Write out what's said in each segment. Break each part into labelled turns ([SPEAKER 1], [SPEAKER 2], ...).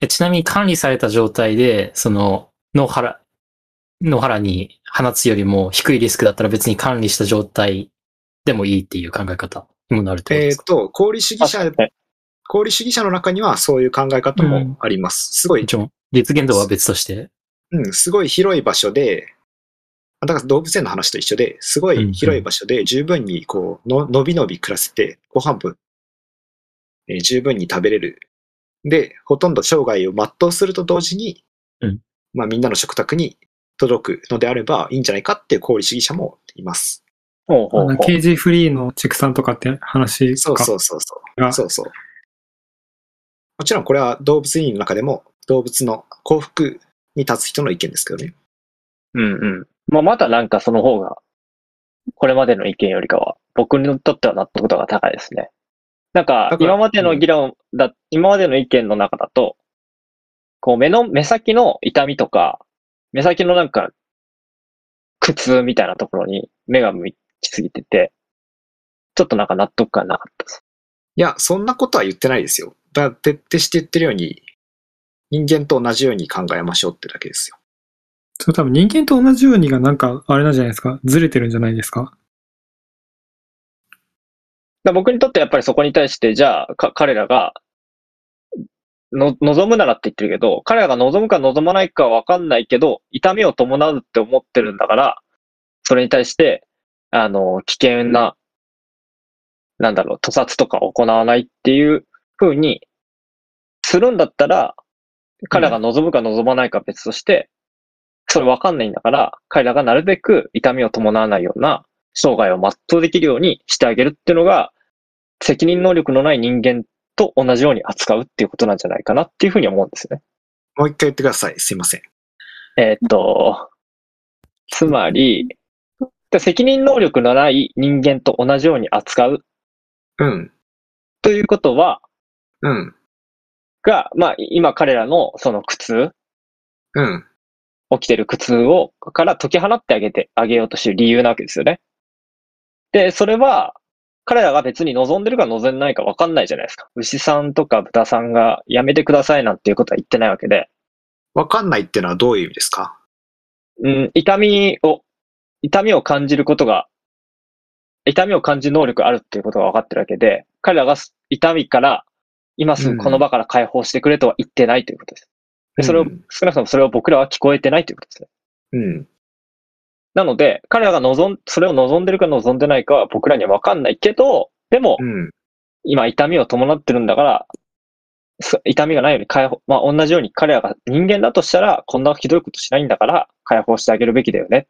[SPEAKER 1] えちなみに管理された状態で、その、野原、野原に放つよりも低いリスクだったら別に管理した状態でもいいっていう考え方にもなるってことですか？
[SPEAKER 2] えっと、功利主義者、功利主義者の中にはそういう考え方もあります。すごい
[SPEAKER 1] 実現度は別として。
[SPEAKER 2] うん、すごい広い場所で、だから動物園の話と一緒で、すごい広い場所で十分にこう、の、のびのび暮らせて、ご飯分、えー十分に食べれる。で、ほとんど生涯を全うすると同時に、
[SPEAKER 1] うん
[SPEAKER 2] まあみんなの食卓に届くのであればいいんじゃないかっていう功利主義者もいます。
[SPEAKER 3] あの
[SPEAKER 4] あのケージフリーの畜産とかって話
[SPEAKER 2] そう
[SPEAKER 4] か
[SPEAKER 2] そうそうそう。
[SPEAKER 4] が
[SPEAKER 2] そうそう。もちろんこれは動物園の中でも動物の幸福に立つ人の意見ですけどね。
[SPEAKER 3] うんうん。まあ、まだなんかその方が、これまでの意見よりかは、僕にとっては納得度が高いですね。なんか今までの議論だ、今までの意見の中だと、こう目の、目先の痛みとか、目先のなんか、苦痛みたいなところに目が向きすぎてて、ちょっとなんか納得感なかったです。
[SPEAKER 2] いや、そんなことは言ってないですよ。だ徹底して言ってるように、人間と同じように考えましょうってだけですよ。
[SPEAKER 4] そう多分人間と同じようにがなんかあれなんじゃないですか？ずれてるんじゃないですか？
[SPEAKER 3] だから僕にとってやっぱりそこに対して、じゃあ、か彼らが、の、望むならって言ってるけど、彼らが望むか望まないかはわかんないけど、痛みを伴うって思ってるんだから、それに対して、あの、危険な、なんだろう、屠殺とか行わないっていう風にするんだったら、彼らが望むか望まないか別として、それわかんないんだから、彼らがなるべく痛みを伴わないような生涯を全うできるようにしてあげるっていうのが、責任能力のない人間と同じように扱うっていうことなんじゃないかなっていうふうに思うんですよね。
[SPEAKER 2] もう一回言ってください。すいません。
[SPEAKER 3] えーっと、つまり、で責任能力のない人間と同じように扱う
[SPEAKER 2] うん。
[SPEAKER 3] ということは、
[SPEAKER 2] うん。
[SPEAKER 3] が、まあ、今彼らのその苦痛、
[SPEAKER 2] うん。
[SPEAKER 3] 起きてる苦痛を、から解き放ってあげて、あげようとしてる理由なわけですよね。で、それは、彼らが別に望んでるか望んでないか分かんないじゃないですか。牛さんとか豚さんがやめてくださいなんていうことは言ってないわけで、
[SPEAKER 2] わかんないっていうのはどういう意味ですか？
[SPEAKER 3] うん、痛みを、痛みを感じることが、痛みを感じる能力があるっていうことが分かってるわけで、彼らが痛みから、今すぐこの場から解放してくれとは言ってないということです。でそれを、
[SPEAKER 2] うん
[SPEAKER 3] 少なくともそれを僕らは聞こえてないということですね。
[SPEAKER 2] うん。
[SPEAKER 3] なので、彼らが望ん、それを望んでるか望んでないかは僕らには分かんないけど、でも、
[SPEAKER 2] うん。
[SPEAKER 3] 今痛みを伴ってるんだから、そ痛みがないように解放、まあ同じように彼らが人間だとしたら、こんなひどいことしないんだから解放してあげるべきだよね。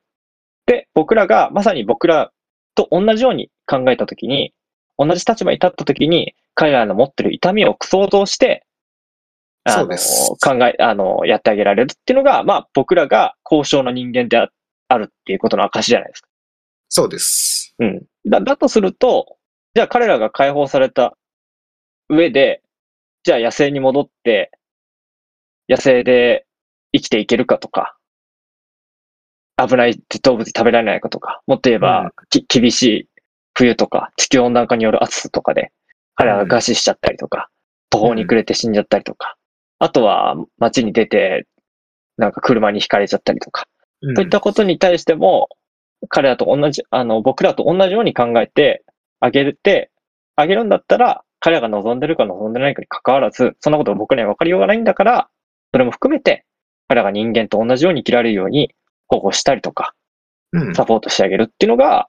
[SPEAKER 3] で、僕らが、まさに僕らと同じように考えたときに、同じ立場に立ったときに、彼らの持ってる痛みを想像して、あの
[SPEAKER 2] そうです
[SPEAKER 3] 考え、あの、やってあげられるっていうのが、まあ僕らが高尚な人間でああるっていうことの証じゃないですか。
[SPEAKER 2] そうです。
[SPEAKER 3] うん。だ、だとすると、じゃあ彼らが解放された上で、じゃあ野生に戻って、野生で生きていけるかとか、危ない動物に食べられないかとか、もっと言えば、
[SPEAKER 2] うん
[SPEAKER 3] き厳しい冬とか、地球温暖化による暑さとかで、彼らが餓死しちゃったりとか、途方に暮れて死んじゃったりとか、あとは街に出て、なんか車にひかれちゃったりとか、
[SPEAKER 2] うん
[SPEAKER 3] といったことに対しても、彼らと同じ、あの、僕らと同じように考えてあげるって、あげるんだったら、彼らが望んでるか望んでないかに関わらず、そんなこと僕には分かりようがないんだから、それも含めて、彼らが人間と同じように生きられるように保護したりとか、
[SPEAKER 2] うん。
[SPEAKER 3] サポートしてあげるっていうのが、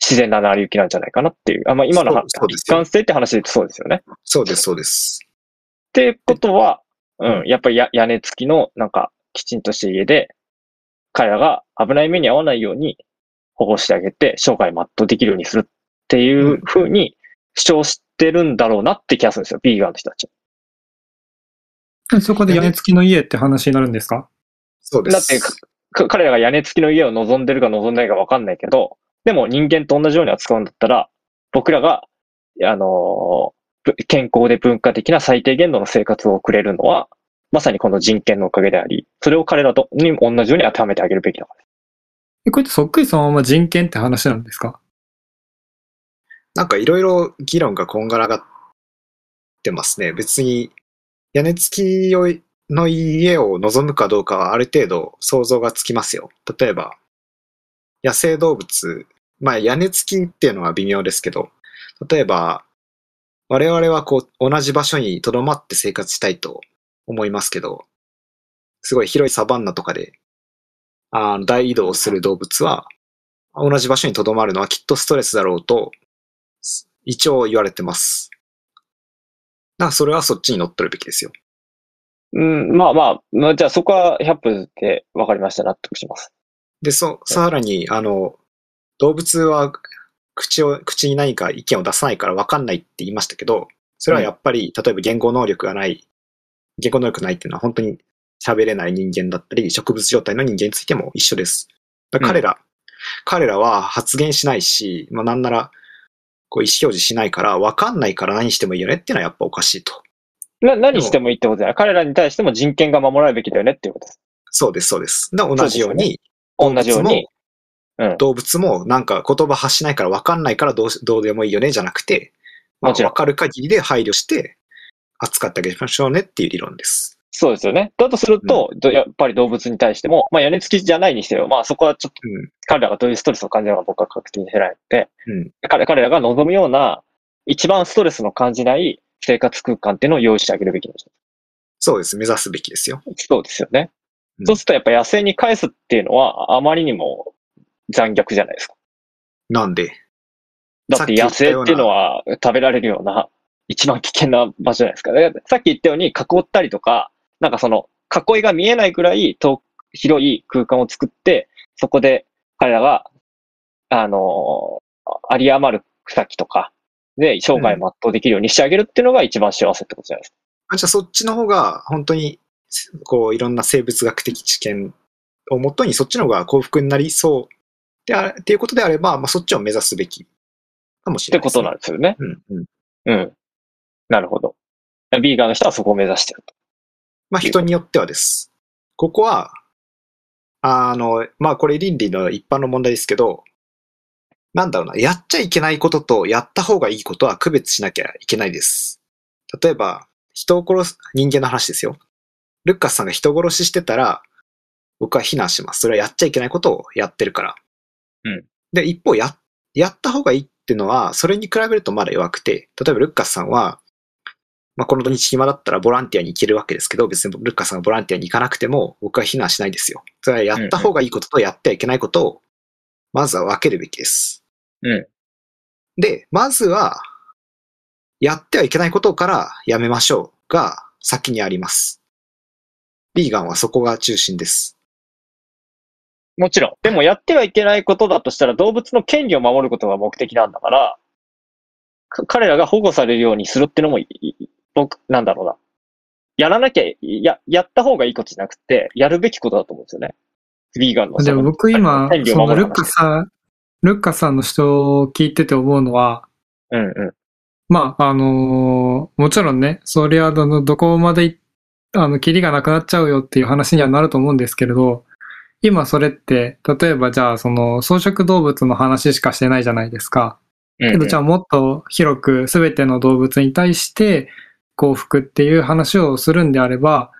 [SPEAKER 3] 自然な成り行きなんじゃないかなっていう。あまあ、今の一貫性って話で言うとそうですよね。
[SPEAKER 2] そうです、そうです。
[SPEAKER 3] ってことは、うん、やっぱりや屋根付きの、なんか、きちんとした家で、彼らが危ない目に遭わないように保護してあげて、生涯全うできるようにするっていうふうに主張してるんだろうなって気がするんですよ、ビーガンの人たち。
[SPEAKER 4] そこで屋根付きの家って話になるんですか？
[SPEAKER 2] そうです。
[SPEAKER 3] だって、か彼らが屋根付きの家を望んでるか望んでないかわかんないけど、でも人間と同じように扱うんだったら、僕らが、あのーぶ健康で文化的な最低限度の生活を送れるのは、まさにこの人権のおかげであり、それを彼らとに同じように当てはめてあげるべきだから。
[SPEAKER 4] えこれってそっくりそのまま人権って話なんですか？
[SPEAKER 2] なんかいろいろ議論がこんがらがってますね。別に屋根付きをの家を望むかどうかはある程度想像がつきますよ。例えば、野生動物、まあ屋根付きっていうのは微妙ですけど、例えば、我々はこう同じ場所に留まって生活したいと思いますけど、すごい広いサバンナとかで、あの大移動する動物は、同じ場所に留まるのはきっとストレスだろうと、一応言われてます。だからそれはそっちに乗っ取るべきですよ。
[SPEAKER 3] うん、まあまあ、まあ、じゃあそこは100分で分かりました。納得します。
[SPEAKER 2] で、そ、さらに、あの、動物は口を、口に何か意見を出さないから分かんないって言いましたけど、それはやっぱり、例えば言語能力がない、言語能力ないっていうのは本当に喋れない人間だったり、植物状態の人間についても一緒です。ら彼ら、彼らは発言しないし、まあなんなら、こう意思表示しないから、分かんないから何してもいいよねっていうのはやっぱおかしいと。
[SPEAKER 3] な、何してもいいってことじゃない。彼らに対しても人権が守られるべきだよねっていうことです。
[SPEAKER 2] そうです、そうです。で同じよう
[SPEAKER 3] そうです
[SPEAKER 2] に、
[SPEAKER 3] 同じように。うん。
[SPEAKER 2] 動物もなんか言葉発しないから分かんないからどうしどうでもいいよねじゃなくて、まあ、分かる限りで配慮して扱ってあげましょうねっていう理論です。
[SPEAKER 3] そうですよね。だとすると、どやっぱり動物に対しても、まあ屋根付きじゃないにしてよ。まあそこはちょっと
[SPEAKER 2] うん。
[SPEAKER 3] 彼らがどういうストレスを感じるのか僕は確定に減られて、
[SPEAKER 2] うん。
[SPEAKER 3] 彼彼らが望むような、一番ストレスの感じない生活空間っていうのを用意してあげるべきです
[SPEAKER 2] そうです。目指すべきですよ。
[SPEAKER 3] そうですよね。
[SPEAKER 2] うん
[SPEAKER 3] そうするとやっぱ野生に返すっていうのはあまりにも残虐じゃないですか。
[SPEAKER 2] なんで、
[SPEAKER 3] だって野生っていうのは食べられるような一番危険な場所じゃないですか。だからさっき言ったように囲ったりとか、なんかその囲いが見えないくらい遠広い空間を作って、そこで彼らが、あのー、有り余る草木とかで生涯全うできるようにしてあげるっていうのが一番幸せってことじゃないですか。
[SPEAKER 2] あじゃあそっちの方が本当に、こういろんな生物学的知見をもとにそっちの方が幸福になりそうであっていうことであれば、まあそっちを目指すべきかもしれないです、
[SPEAKER 3] ってことなんですよね。
[SPEAKER 2] うんうん。
[SPEAKER 3] うん。なるほど。ビーガンの人はそこを目指してると。
[SPEAKER 2] まあ人によってはです。ここは、あの、まあこれ倫理の一般の問題ですけど、なんだろうな、やっちゃいけないこととやった方がいいことは区別しなきゃいけないです。例えば、人を殺す、人間の話ですよ。ルッカスさんが人殺ししてたら、僕は非難します。それはやっちゃいけないことをやってるから。
[SPEAKER 3] うん。
[SPEAKER 2] で、一方、や、やった方がいいっていうのは、それに比べるとまだ弱くて、例えばルッカスさんは、まあ、この土日暇だったらボランティアに行けるわけですけど、別にルッカスさんがボランティアに行かなくても、僕は非難しないですよ。それはやった方がいいこととやってはいけないことを、まずは分けるべきです。
[SPEAKER 3] うん。
[SPEAKER 2] で、まずは、やってはいけないことからやめましょうが先にあります。ビーガンはそこが中心です。
[SPEAKER 3] もちろん。でもやってはいけないことだとしたら動物の権利を守ることが目的なんだから、か彼らが保護されるようにするってのもいい、僕、なんだろうな。やらなきゃ、や、やった方がいいことじゃなくて、やるべきことだと思うんですよね。ビーガンの。
[SPEAKER 4] でも僕今そのルッカさん、ルッカさんの人を聞いてて思うのは、
[SPEAKER 3] うんうん。
[SPEAKER 4] まあ、あのーもちろんね、そりゃ、あの、どこまでい、あの、キリがなくなっちゃうよっていう話にはなると思うんですけれど、今それって、例えばじゃあ、その、草食動物の話しかしてないじゃないですか。
[SPEAKER 3] うん
[SPEAKER 4] けど、じゃあもっと広く全ての動物に対して幸福っていう話をするんであれば、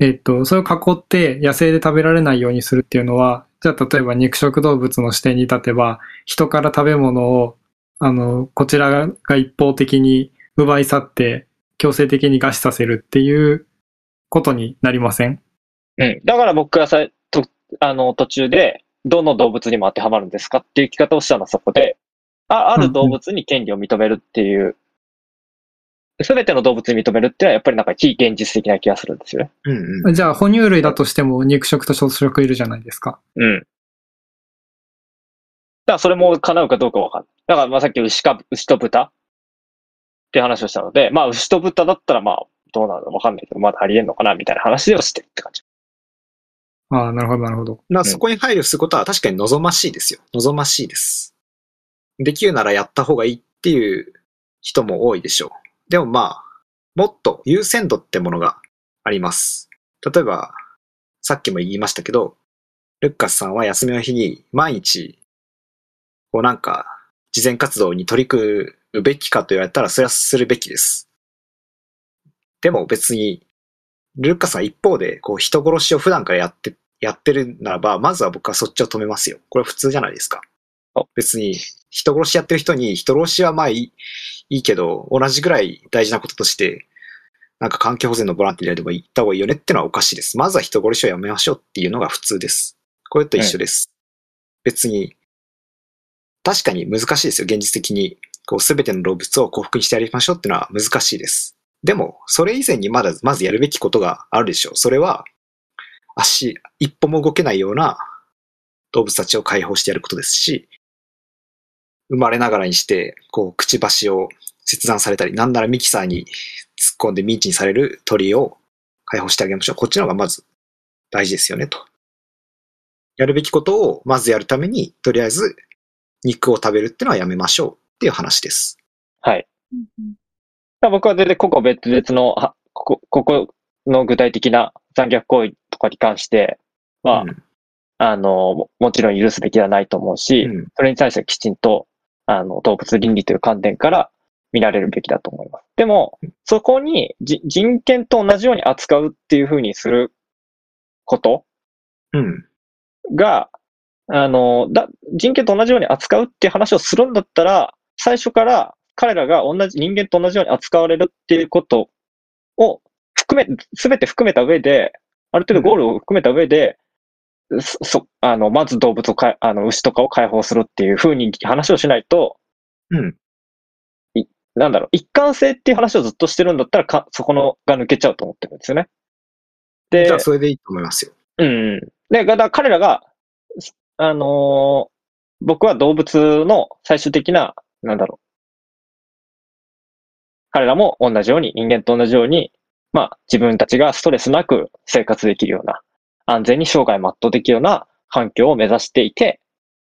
[SPEAKER 4] えっと、それを囲って野生で食べられないようにするっていうのは、じゃあ例えば肉食動物の視点に立てば、人から食べ物を、あの、こちらが一方的に奪い去って強制的に餓死させるっていうことになりません？
[SPEAKER 3] うん。だから僕がさ、と、あの、途中で、どの動物にも当てはまるんですかっていう聞き方をしたのはそこで、あ、ある動物に権利を認めるっていう、すべての動物に認めるっていうのはやっぱりなんか非現実的な気がするんですよね。
[SPEAKER 2] うんうん。
[SPEAKER 4] じゃあ哺乳類だとしても肉食と草食いるじゃないですか。
[SPEAKER 3] うん。だからそれも叶うかどうかわかんない。だからまあさっき牛か、牛と豚って話をしたので、まあ牛と豚だったらまあどうなのわかんないけど、まだありえんのかなみたいな話をしてるって感じ。
[SPEAKER 4] ああ、なるほど、なるほど。
[SPEAKER 2] まあそこに配慮することは確かに望ましいですよ。望ましいです。できるならやった方がいいっていう人も多いでしょう。でもまあ、もっと優先度ってものがあります。例えば、さっきも言いましたけど、ルッカスさんは休みの日に毎日、こうなんか、慈善活動に取り組むべきかと言われたら、それはするべきです。でも別に、ルッカスが一方で、こう、人殺しを普段からやって、やってるならば、まずは僕はそっちを止めますよ。これ普通じゃないですか。別に、人殺しやってる人に、人殺しはまあいいいいけど、同じぐらい大事なこととして、なんか環境保全のボランティアでも言った方がいいよねってのはおかしいです。まずは人殺しをやめましょうっていうのが普通です。これと一緒です。別に、確かに難しいですよ、現実的に。こう、すべての動物を幸福にしてやりましょうっていうのは難しいです。でも、それ以前にまだ、まずやるべきことがあるでしょう。それは、足、一歩も動けないような動物たちを解放してやることですし、生まれながらにして、こう、くちばしを切断されたり、なんならミキサーに突っ込んでミンチにされる鳥を解放してあげましょう。こっちの方がまず大事ですよね、と。やるべきことをまずやるために、とりあえず肉を食べるってのはやめましょうっていう話です。
[SPEAKER 3] はい。僕は全然ここ別々の、はここ、ここの具体的な残虐行為とかに関しては、
[SPEAKER 2] うん
[SPEAKER 3] あの、ももちろん許すべきではないと思うし、
[SPEAKER 2] うん
[SPEAKER 3] それに対してきちんと、あの、動物倫理という観点から見られるべきだと思います。でも、そこにじ人権と同じように扱うっていうふうにすること
[SPEAKER 2] うん。
[SPEAKER 3] が、あの、だ、人権と同じように扱うっていう話をするんだったら、最初から彼らが同じ、人間と同じように扱われるっていうことを含め、すべて含めた上で、ある程度ゴールを含めた上で、そ、そあの、まず動物をかい、あの、牛とかを解放するっていうふうに話をしないと、
[SPEAKER 2] うん。
[SPEAKER 3] なんだろう、一貫性っていう話をずっとしてるんだったら、か、そこのが抜けちゃうと思ってるんですよね。で
[SPEAKER 2] じゃあ、それでいいと思いますよ。
[SPEAKER 3] うん。で、だ彼らが、あのー僕は動物の最終的な、なんだろう。彼らも同じように、人間と同じように、まあ自分たちがストレスなく生活できるような、安全に生涯全うできるような環境を目指していて、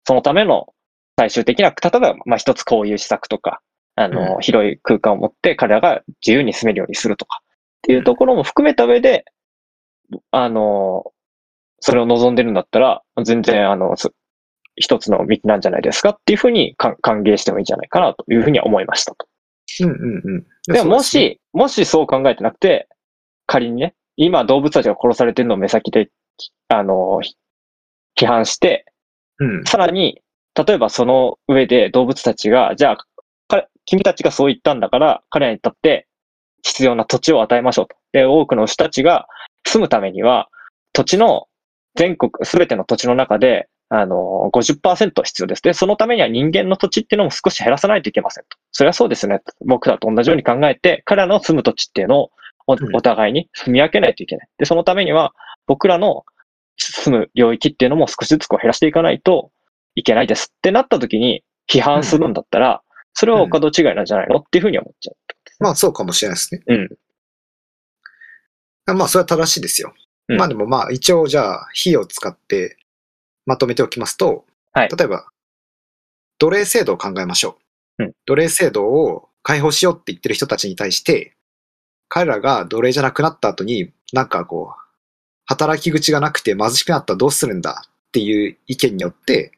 [SPEAKER 3] そのための最終的な、例えば、まあ一つこういう施策とか、あの、
[SPEAKER 2] う
[SPEAKER 3] 広い空間を持って彼らが自由に住めるようにするとか、っていうところも含めた上で、あの、それを望んでるんだったら、全然、あの、す一つの道なんじゃないですかっていうふうにか歓迎してもいいんじゃないかなというふうには思いましたと。
[SPEAKER 2] うんうんうん。
[SPEAKER 3] でももし、もしそう考えてなくて、仮にね、今動物たちが殺されてるのを目先で、あの、ひ批判して、
[SPEAKER 2] うん。
[SPEAKER 3] さらに、例えばその上で動物たちが、じゃあ、か君たちがそう言ったんだから、彼らにとって必要な土地を与えましょうと。で、多くの牛たちが住むためには、土地の全国、すべての土地の中で、あの、50%必要です。で、そのためには人間の土地っていうのも少し減らさないといけませんと。それはそうですね。僕らと同じように考えて、彼らの住む土地っていうのをお互いに住み分けないといけない。で、そのためには、僕らの住む領域っていうのも少しずつこう減らしていかないといけないですってなった時に批判するんだったら、それはお門違いなんじゃないのっていうふうに思っちゃう。
[SPEAKER 2] まあ、そうかもしれないですね。
[SPEAKER 3] うん。
[SPEAKER 2] まあ、それは正しいですよ。
[SPEAKER 3] うん
[SPEAKER 2] まあでもまあ、一応じゃあ、火を使ってまとめておきますと、
[SPEAKER 3] はい
[SPEAKER 2] 例えば、奴隷制度を考えましょう。
[SPEAKER 3] うん
[SPEAKER 2] 奴隷制度を解放しようって言ってる人たちに対して、彼らが奴隷じゃなくなった後に、なんかこう、働き口がなくて貧しくなったらどうするんだっていう意見によって、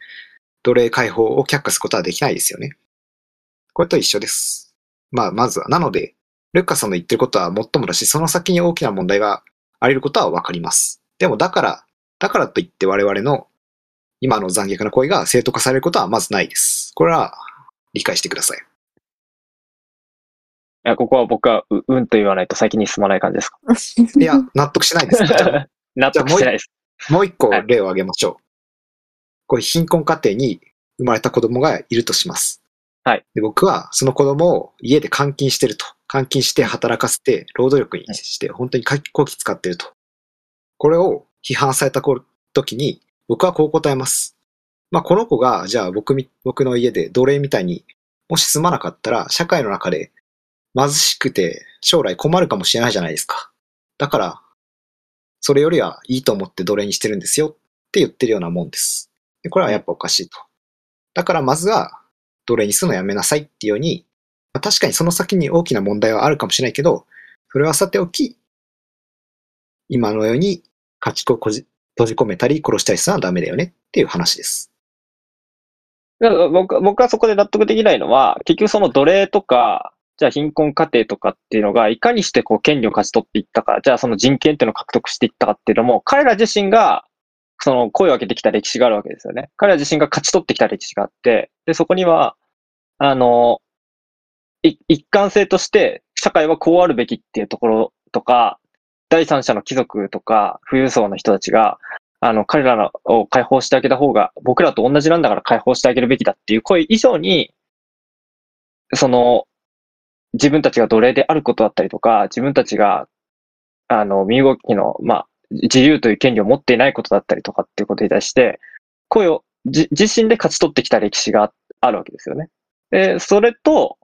[SPEAKER 2] 奴隷解放を却下することはできないですよね。これと一緒です。まあ、まずは。なので、ルッカさんの言ってることはもっともだし、その先に大きな問題があり得ることはわかります。でも、だから、だからといって我々の今の残虐な行為が正当化されることはまずないです。これは理解してください。
[SPEAKER 3] いやここは僕はう、うんと言わないと先に進まない感じですか？
[SPEAKER 2] いや、納得しないです
[SPEAKER 3] 納得してないです。
[SPEAKER 2] もう一個例を挙げましょう。これ貧困家庭に生まれた子供がいるとします。
[SPEAKER 3] はい。
[SPEAKER 2] で僕はその子供を家で監禁してると。監禁して働かせて、労働力にして、本当に後期使ってると。これを批判された時に、僕はこう答えます。まあ、この子が、じゃあ僕み、僕の家で奴隷みたいに、もし住まなかったら、社会の中で貧しくて将来困るかもしれないじゃないですか。だから、それよりはいいと思って奴隷にしてるんですよって言ってるようなもんです。でこれはやっぱおかしいと。だからまずは奴隷にするのやめなさいっていうように、まあ、確かにその先に大きな問題はあるかもしれないけど、それはさておき、今のように家畜をこじ閉じ込めたり殺したりするのはダメだよねっていう話です。
[SPEAKER 3] 僕僕はそこで納得できないのは、結局その奴隷とか、じゃあ貧困家庭とかっていうのが、いかにしてこう権利を勝ち取っていったか、じゃあその人権っていうのを獲得していったかっていうのも、彼ら自身が、その声を上げてきた歴史があるわけですよね。彼ら自身が勝ち取ってきた歴史があって、で、そこには、あの、一貫性として、社会はこうあるべきっていうところとか、第三者の貴族とか、富裕層の人たちが、あの、彼らを解放してあげた方が、僕らと同じなんだから解放してあげるべきだっていう声以上に、その、自分たちが奴隷であることだったりとか、自分たちが、あの、身動きの、まあ、自由という権利を持っていないことだったりとかっていうことに対して、声を、じ自身で勝ち取ってきた歴史があるわけですよね。で、それと、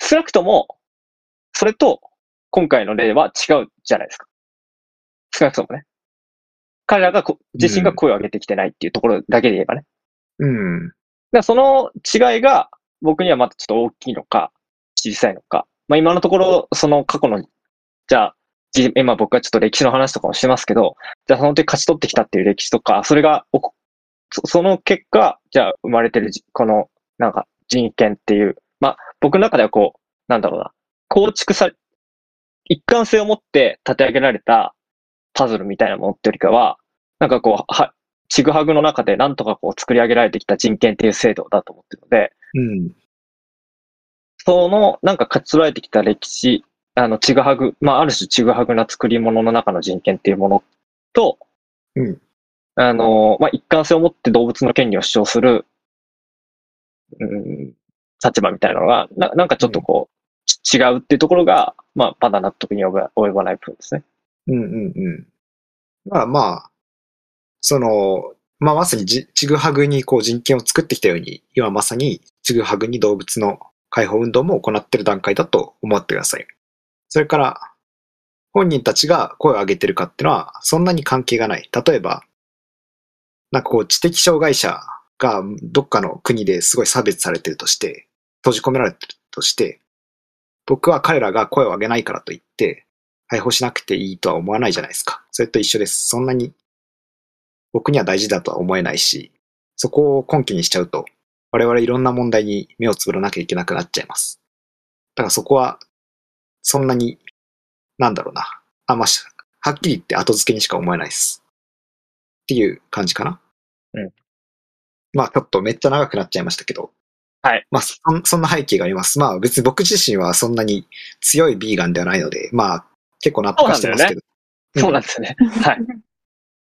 [SPEAKER 3] 少なくとも、それと、今回の例は違うじゃないですか。少なくともね。彼らがこ自身が声を上げてきてないっていうところだけで言えばね。
[SPEAKER 2] うん。
[SPEAKER 3] だその違いが僕にはまたちょっと大きいのか、小さいのか。まあ今のところ、その過去の、じゃあ、今僕はちょっと歴史の話とかもしてますけど、じゃあその時勝ち取ってきたっていう歴史とか、それが、その結果、じゃあ生まれてるこの、なんか人権っていう、まあ僕の中ではこう、なんだろうな、構築され、一貫性を持って立て上げられたパズルみたいなものってよりかは、なんかこう、は、ちぐはぐの中でなんとかこう作り上げられてきた人権っていう制度だと思ってるので、
[SPEAKER 2] うん。
[SPEAKER 3] そのなんか勝ち取られてきた歴史、あの、ちぐはぐ、まあある種ちぐはぐな作り物の中の人権っていうものと、
[SPEAKER 2] うん
[SPEAKER 3] あの、まあ一貫性を持って動物の権利を主張する、うん、立場みたいなのが、ななんかちょっとこう、ち違うっていうところが、まあまだ納得に及ばない部分ですね。
[SPEAKER 2] うんうんうん。まあまあ、その、まあまさにじちぐはぐにこう人権を作ってきたように、今まさにちぐはぐに動物の解放運動も行ってる段階だと思ってください。それから、本人たちが声を上げてるかっていうのは、そんなに関係がない。例えば、なんかこう知的障害者がどっかの国ですごい差別されてるとして、閉じ込められてるとして、僕は彼らが声を上げないからといって、解放しなくていいとは思わないじゃないですか。それと一緒です。そんなに僕には大事だとは思えないし、そこを根拠にしちゃうと、我々いろんな問題に目をつぶらなきゃいけなくなっちゃいます。だからそこは、そんなに、なんだろうな。あ、まあ、しはっきり言って後付けにしか思えないです。っていう感じかな。
[SPEAKER 3] うん。
[SPEAKER 2] まあ、ちょっとめっちゃ長くなっちゃいましたけど。
[SPEAKER 3] はい。
[SPEAKER 2] まあ、そんそんな背景があります。まあ、別に僕自身はそんなに強いビーガンではないので、まあ、結構納得はしてますけど。うん
[SPEAKER 3] そうなんですね。はい。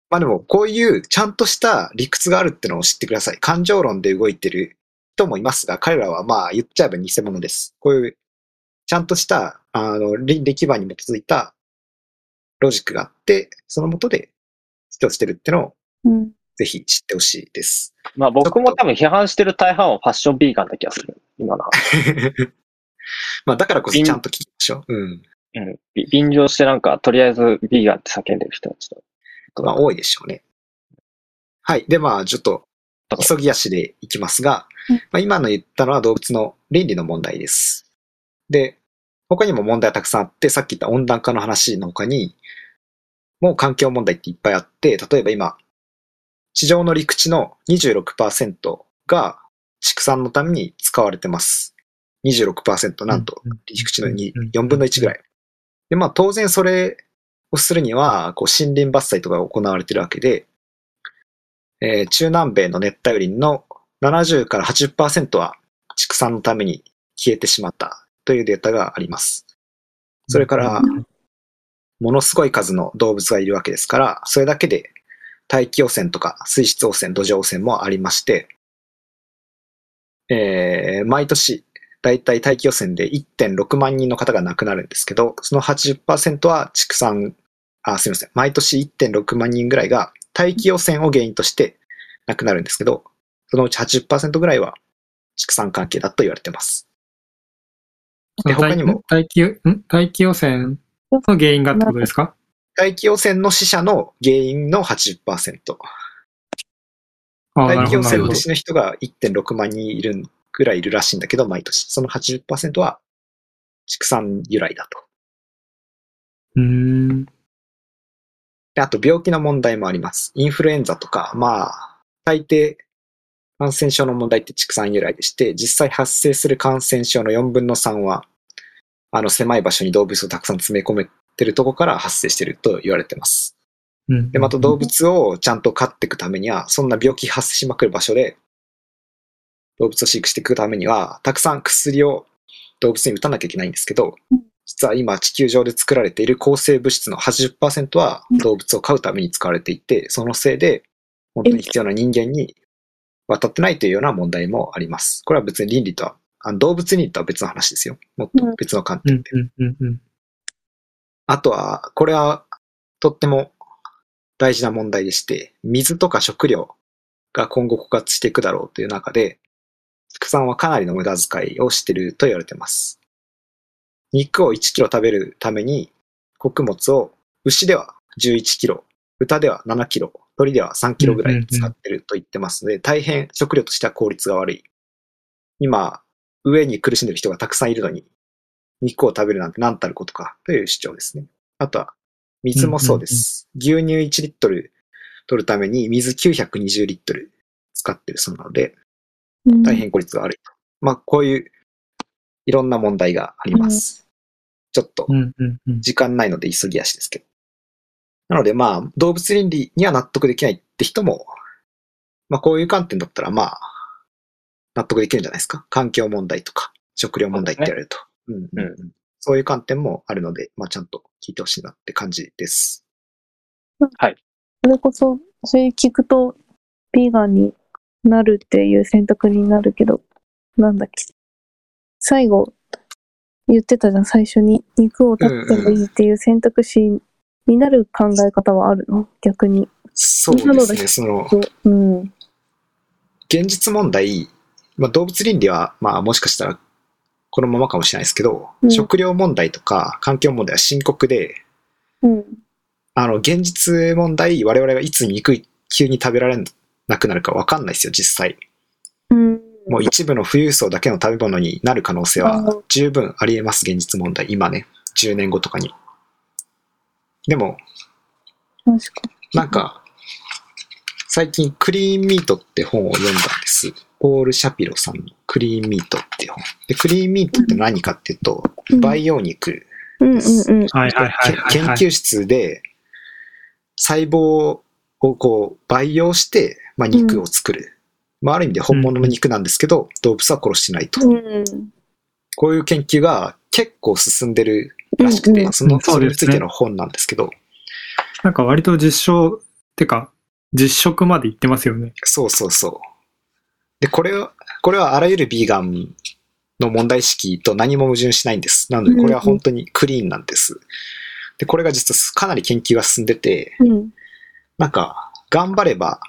[SPEAKER 2] まあでも、こういうちゃんとした理屈があるってのを知ってください。感情論で動いてる人もいますが、彼らはまあ言っちゃえば偽物です。こういう、ちゃんとした、あの、倫理基盤に基づいたロジックがあって、そのもとで主張してるってのを
[SPEAKER 5] うん。
[SPEAKER 2] ぜひ知ってほしいです。
[SPEAKER 3] まあ僕も多分批判してる大半はファッションビーガンな気がする。今の話。
[SPEAKER 2] まあだからこそちゃんと聞きましょう。うん。
[SPEAKER 3] うん。び便乗してなんか、とりあえずビーガンって叫んでる人たちと。
[SPEAKER 2] まあ多いでしょうね。はい。で、まあちょっと急ぎ足でいきますが
[SPEAKER 5] うん、
[SPEAKER 2] まあ、今の言ったのは動物の倫理の問題です。で、他にも問題はたくさんあって、さっき言った温暖化の話の他に、もう環境問題っていっぱいあって、例えば今、地上の陸地の26%が畜産のために使われてます。26%なんと
[SPEAKER 4] うん
[SPEAKER 2] 陸地のに
[SPEAKER 4] うん
[SPEAKER 2] 4分の1ぐらい。で、まあ当然それをするには、こう森林伐採とかが行われてるわけで、えー中南米の熱帯雨林の70から80%は畜産のために消えてしまったというデータがあります。それから、ものすごい数の動物がいるわけですから、それだけで大気汚染とか水質汚染、土壌汚染もありまして、えー毎年、だいたい大気汚染で1.6万人の方が亡くなるんですけど、その80%は畜産、あ、すみません。毎年1.6万人ぐらいが大気汚染を原因として亡くなるんですけど、そのうち80%ぐらいは畜産関係だと言われてます。で他にも？
[SPEAKER 4] 大気、ん？大気汚染の原因がってことですか？
[SPEAKER 2] 大気汚染の死者の原因の80%。
[SPEAKER 4] ああ、なるほど、な
[SPEAKER 2] 大気汚染
[SPEAKER 4] るほど。
[SPEAKER 2] で死ぬ人が1.6万人いるぐらいいるらしいんだけど、毎年。その80%は畜産由来だと。
[SPEAKER 4] うーん。
[SPEAKER 2] であと病気の問題もあります。インフルエンザとか、まあ、大抵感染症の問題って畜産由来でして、実際発生する感染症の4分の3はあの狭い場所に動物をたくさん詰め込めてるとこから発生してると言われてます。
[SPEAKER 4] うん
[SPEAKER 2] で、また動物をちゃんと飼っていくためには、そんな病気発生しまくる場所で、動物を飼育していくためには、たくさん薬を動物に打たなきゃいけないんですけど
[SPEAKER 5] うん、
[SPEAKER 2] 実は今地球上で作られている抗生物質の80%は
[SPEAKER 5] うん
[SPEAKER 2] 動物を飼うために使われていて、そのせいで、本当に必要な人間に渡ってないというような問題もあります。これは別に倫理とは、あの動物倫理とは別の話ですよ。もっと別の観点で。あとは、これはとっても大事な問題でして、水とか食料が今後枯渇していくだろうという中で、畜産はかなりの無駄遣いをしていると言われています。肉を1キロ食べるために、穀物を牛では11キロ、豚では7キロ、鳥では3キロぐらい使ってると言ってますので、大変食料としては効率が悪い。今、上に苦しんでる人がたくさんいるのに、肉を食べるなんて何たることかという主張ですね。あとは、水もそうです。牛乳1リットル取るために水920リットル使ってるそうなので、
[SPEAKER 5] うん
[SPEAKER 2] 大変効率が悪いと。まあ、こういういろんな問題があります。ちょっと。時間ないので急ぎ足ですけど。なのでまあ、動物倫理には納得できないって人も、まあこういう観点だったらまあ、納得できるんじゃないですか。環境問題とか、食料問題って言われると。うんうんうんそういう観点もあるので、まあちゃんと聞いてほしいなって感じです。
[SPEAKER 5] それこそ、それ聞くと、ビーガンになるっていう選択になるけど、なんだっけ？最後、言ってたじゃん、最初に。肉を食べてもいいっていう選択肢になる考え方はあるの？逆に。
[SPEAKER 2] そうですね、その、
[SPEAKER 5] うん。
[SPEAKER 2] 現実問題、まあ、動物倫理は、まあ、もしかしたらこのままかもしれないですけど、
[SPEAKER 5] うん
[SPEAKER 2] 食料問題とか環境問題は深刻で、
[SPEAKER 5] うん。
[SPEAKER 2] あの、現実問題、我々がいつ肉急に食べられなくなるかわかんないですよ、実際。
[SPEAKER 5] うん。
[SPEAKER 2] もう一部の富裕層だけの食べ物になる可能性は
[SPEAKER 5] うん
[SPEAKER 2] 十分あり得ます、現実問題。今ね、10年後とかに。でも、なんか、最近クリーンミートって本を読んだんです。ポール・シャピロさんのクリーンミートっていう本。で、クリーンミートって何かっていうと、
[SPEAKER 5] に。
[SPEAKER 2] 培養肉。
[SPEAKER 5] うんうんうん。
[SPEAKER 4] はいはいはいはい、はい。
[SPEAKER 2] 研究室で細胞をこう培養して、まあ、肉を作る。まあ、ある意味で本物の肉なんですけど、動物は殺してないと。
[SPEAKER 5] うん。
[SPEAKER 2] こういう研究が結構進んでるらしくて、
[SPEAKER 5] うん
[SPEAKER 2] その、
[SPEAKER 4] そうですね
[SPEAKER 2] それについての本なんですけど、
[SPEAKER 4] なんか割と実証、てか、実食まで行ってますよね。
[SPEAKER 2] そうそうそう。で、これは、これはあらゆるビーガンの問題意識と何も矛盾しないんです。なので、これは本当にクリーンなんです。で、これが実はかなり研究が進んでて、
[SPEAKER 5] うん。
[SPEAKER 2] なんか、頑張れば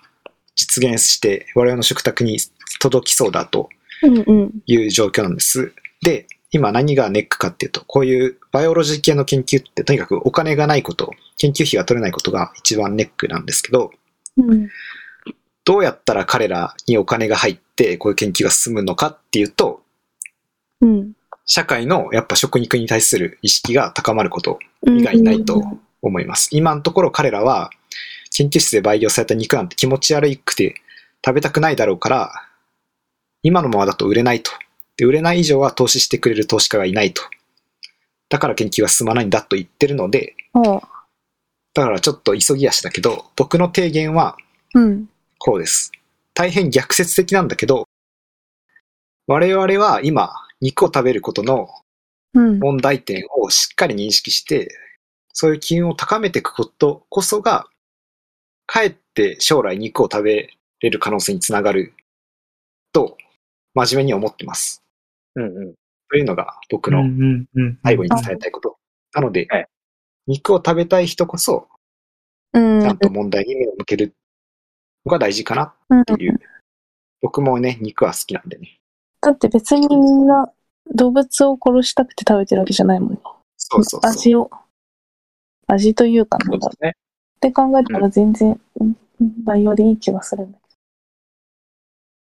[SPEAKER 2] 実現して我々の食卓に届きそうだと
[SPEAKER 5] うんうん。
[SPEAKER 2] いう状況なんです。で、今何がネックかっていうと、こういうバイオロジー系の研究ってとにかくお金がないこと、研究費が取れないことが一番ネックなんですけど、
[SPEAKER 5] うん。
[SPEAKER 2] どうやったら彼らにお金が入ってこういう研究が進むのかっていうと、
[SPEAKER 5] うん。
[SPEAKER 2] 社会のやっぱ食肉に対する意識が高まること以外ないと思います。今のところ彼らは研究室で培養された肉なんて気持ち悪くて食べたくないだろうから、今のままだと売れないと。で、売れない以上は投資してくれる投資家がいないと。だから研究が進まないんだと言ってるので。だからちょっと急ぎ足だけど、僕の提言は
[SPEAKER 5] うん。
[SPEAKER 2] こうです。大変逆説的なんだけど、我々は今、肉を食べることの
[SPEAKER 5] うん。
[SPEAKER 2] 問題点をしっかり認識して、そういう機運を高めていくことこそが、かえって将来肉を食べれる可能性につながると、真面目に思ってます。
[SPEAKER 3] うんうん。
[SPEAKER 2] というのが僕の
[SPEAKER 4] うんうんうん。
[SPEAKER 2] 最後に伝えたいこと。なので、
[SPEAKER 3] はい
[SPEAKER 2] 肉を食べたい人こそ、
[SPEAKER 5] うん。
[SPEAKER 2] ちゃんと問題に目を向けるのが大事かなっ
[SPEAKER 5] うん
[SPEAKER 2] ていう。僕もね、肉は好きなんでね。
[SPEAKER 5] だって別にみんな動物を殺したくて食べてるわけじゃないもんね。
[SPEAKER 2] そうそうそう。
[SPEAKER 5] 味を。味というかなんだっ
[SPEAKER 3] そうですね。
[SPEAKER 5] て考えたら全然、うん培養でいい気がするんだけ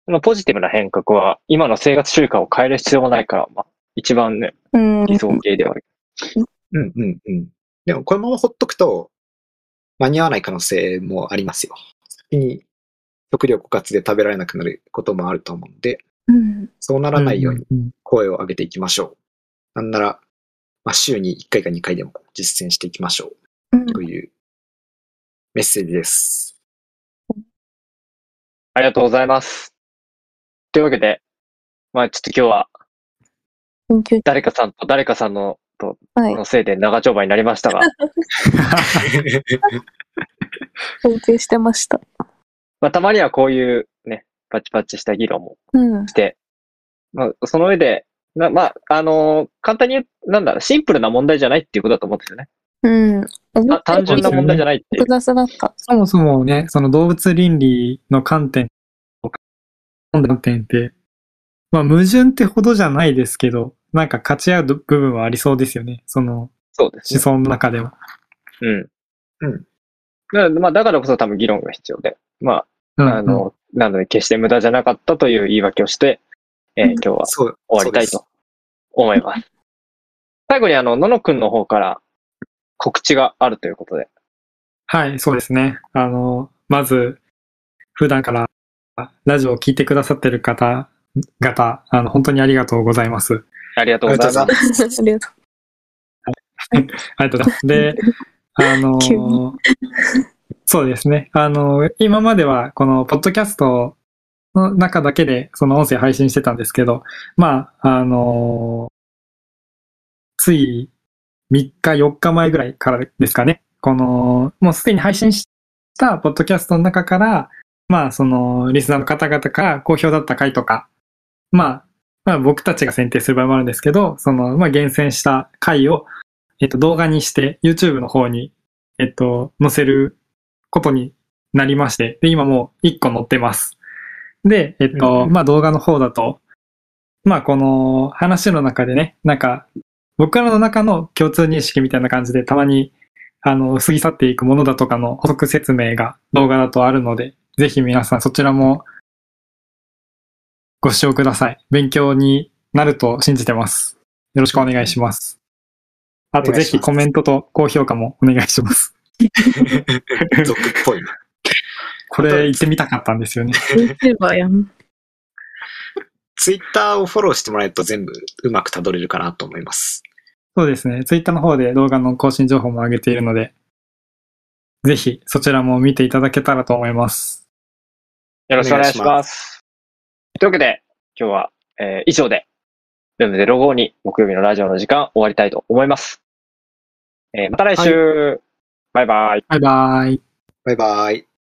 [SPEAKER 3] そのポジティブな変革は、今の生活習慣を変える必要がないから、まあ、一番ね、
[SPEAKER 5] ど。うん。
[SPEAKER 3] 理想形ではある。
[SPEAKER 2] うんうんうん。でもこのままほっとくと間に合わない可能性もありますよ。先に食料枯渇で食べられなくなることもあると思うんで、
[SPEAKER 5] うん。
[SPEAKER 2] そうならないように
[SPEAKER 4] うんうん
[SPEAKER 2] 声を上げていきましょう。なんならまあ、週に1回か2回でも実践していきましょ
[SPEAKER 5] うん
[SPEAKER 2] うというメッセージです。
[SPEAKER 3] ありがとうございます。というわけで、まあちょっと今日は誰かさんと誰かさんのと
[SPEAKER 5] はい。
[SPEAKER 3] のせいで長丁場になりましたが、
[SPEAKER 5] 緊急してました。
[SPEAKER 3] まあたまにはこういうね、パチパチした議論も
[SPEAKER 5] うん。
[SPEAKER 3] して、まあその上で、なまあ、あのー簡単に言う、なんだろう、シンプルな問題じゃないっていうことだと思うんですよね。
[SPEAKER 5] うん。
[SPEAKER 3] た単純な問題じゃないっていう
[SPEAKER 5] 複。雑だった。
[SPEAKER 4] そもそもね、その動物倫理の観点とか、観点って、まあ矛盾ってほどじゃないですけど、なんか勝ち合う部分はありそうですよね。その
[SPEAKER 3] そうですね。
[SPEAKER 4] 思想の中でも。
[SPEAKER 3] うん。
[SPEAKER 2] うん
[SPEAKER 3] だからまあ、だからこそ多分議論が必要で、ま
[SPEAKER 4] うん
[SPEAKER 3] あ、あの、なので決して無駄じゃなかったという言い訳をして、えー
[SPEAKER 5] うん
[SPEAKER 3] 今日は
[SPEAKER 2] そう。
[SPEAKER 3] 終わりたいと思います。最後にあの、ののくんの方から告知があるということで。
[SPEAKER 4] はい、そうですね。あの、まず、普段からラジオを聞いてくださってる方々、あの、本当にありがとうございます。
[SPEAKER 3] ありがとうございます。
[SPEAKER 5] ありがと
[SPEAKER 4] ありがとうございます。で、あのそうですね。あの、今まではこのポッドキャストの中だけでその音声配信してたんですけど、まあ、あの、つい3日、4日前ぐらいからですかね。この、もうすでに配信したポッドキャストの中から、まあ、その、リスナーの方々から好評だった回とか、まあ、まあ僕たちが選定する場合もあるんですけど、その、まあ厳選した回を、えっと、動画にして YouTube の方に、えっと、載せることになりまして、で、今もう1個載ってます。で、えっと、
[SPEAKER 2] うん
[SPEAKER 4] まあ動画の方だと、まあこの話の中でね、なんか、僕らの中の共通認識みたいな感じで、たまに、あの、過ぎ去っていくものだとかの補足説明が動画だとあるので、ぜひ皆さんそちらもご視聴ください。勉強になると信じてます。よろしくお願いします。あとぜひコメントと高評価もお願いします。
[SPEAKER 2] 俗っぽいな。
[SPEAKER 4] これ言ってみたかったんですよね。
[SPEAKER 5] やん。
[SPEAKER 2] ツイッターをフォローしてもらえると全部うまくたどれるかなと思います。
[SPEAKER 4] そうですね。ツイッターの方で動画の更新情報も上げているので、ぜひそちらも見ていただけたらと思います。
[SPEAKER 3] よろしくお願いします。というわけで、今日は、えー以上で、ルームでロゴに木曜日のラジオの時間終わりたいと思います。えーまた来週、バイバイ。
[SPEAKER 4] バイバイ。
[SPEAKER 2] バイバイ。